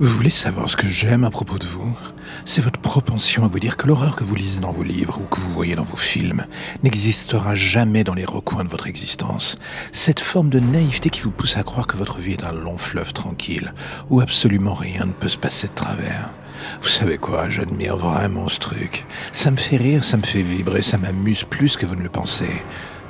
Vous voulez savoir ce que j'aime à propos de vous? C'est votre propension à vous dire que l'horreur que vous lisez dans vos livres ou que vous voyez dans vos films n'existera jamais dans les recoins de votre existence. Cette forme de naïveté qui vous pousse à croire que votre vie est un long fleuve tranquille où absolument rien ne peut se passer de travers. Vous savez quoi, j'admire vraiment ce truc. Ça me fait rire, ça me fait vibrer, ça m'amuse plus que vous ne le pensez.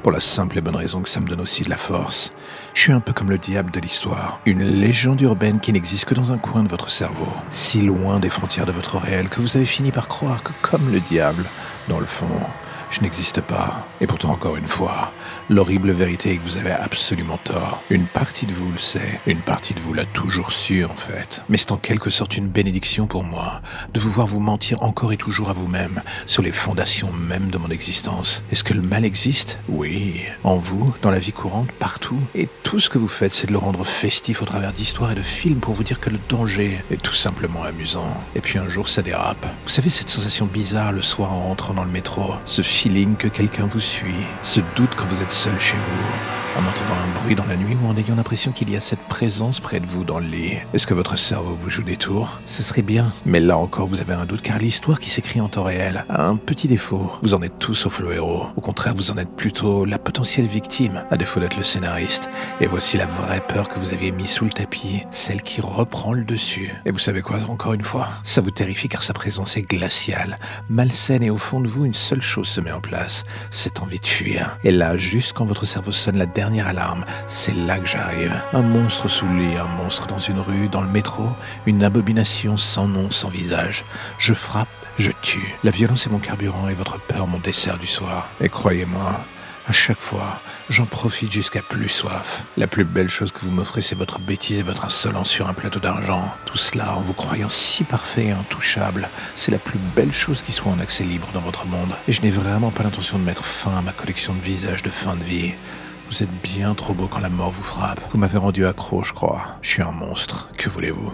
Pour la simple et bonne raison que ça me donne aussi de la force. Je suis un peu comme le diable de l'histoire, une légende urbaine qui n'existe que dans un coin de votre cerveau, si loin des frontières de votre réel que vous avez fini par croire que comme le diable, dans le fond, je n'existe pas. Et pourtant, encore une fois, l'horrible vérité est que vous avez absolument tort. Une partie de vous le sait, une partie de vous l'a toujours su en fait. Mais c'est en quelque sorte une bénédiction pour moi de vous voir vous mentir encore et toujours à vous-même sur les fondations même de mon existence. Est-ce que le mal existe? Oui. En vous, dans la vie courante, partout. Et tout ce que vous faites, c'est de le rendre festif au travers d'histoires et de films pour vous dire que le danger est tout simplement amusant. Et puis un jour, ça dérape. Vous savez cette sensation bizarre le soir en rentrant dans le métro Ce que quelqu'un vous suit, ce doute quand vous êtes seul chez vous, en entendant un bruit dans la nuit ou en ayant l'impression qu'il y a cette présence près de vous dans le lit. Est-ce que votre cerveau vous joue des tours? Ce serait bien. Mais là encore, vous avez un doute car l'histoire qui s'écrit en temps réel a un petit défaut. Vous en êtes tout sauf le héros. Au contraire, vous en êtes plutôt la potentielle victime, à défaut d'être le scénariste. Et voici la vraie peur que vous aviez mise sous le tapis, celle qui reprend le dessus. Et vous savez quoi, encore une fois? Ça vous terrifie car sa présence est glaciale, malsaine et au fond de vous, une seule chose se met en place, cette envie de fuir. Et là, juste quand votre cerveau sonne la dernière alarme, c'est là que j'arrive. Un monstre sous le lit, un monstre dans une rue, dans le métro, une abomination sans nom, sans visage. Je frappe, je tue. La violence est mon carburant et votre peur mon dessert du soir. Et croyez-moi, à chaque fois, j'en profite jusqu'à plus soif. La plus belle chose que vous m'offrez, c'est votre bêtise et votre insolence sur un plateau d'argent. Tout cela en vous croyant si parfait et intouchable. C'est la plus belle chose qui soit en accès libre dans votre monde. Et je n'ai vraiment pas l'intention de mettre fin à ma collection de visages de fin de vie. Vous êtes bien trop beau quand la mort vous frappe. Vous m'avez rendu accro, je crois. Je suis un monstre. Que voulez-vous?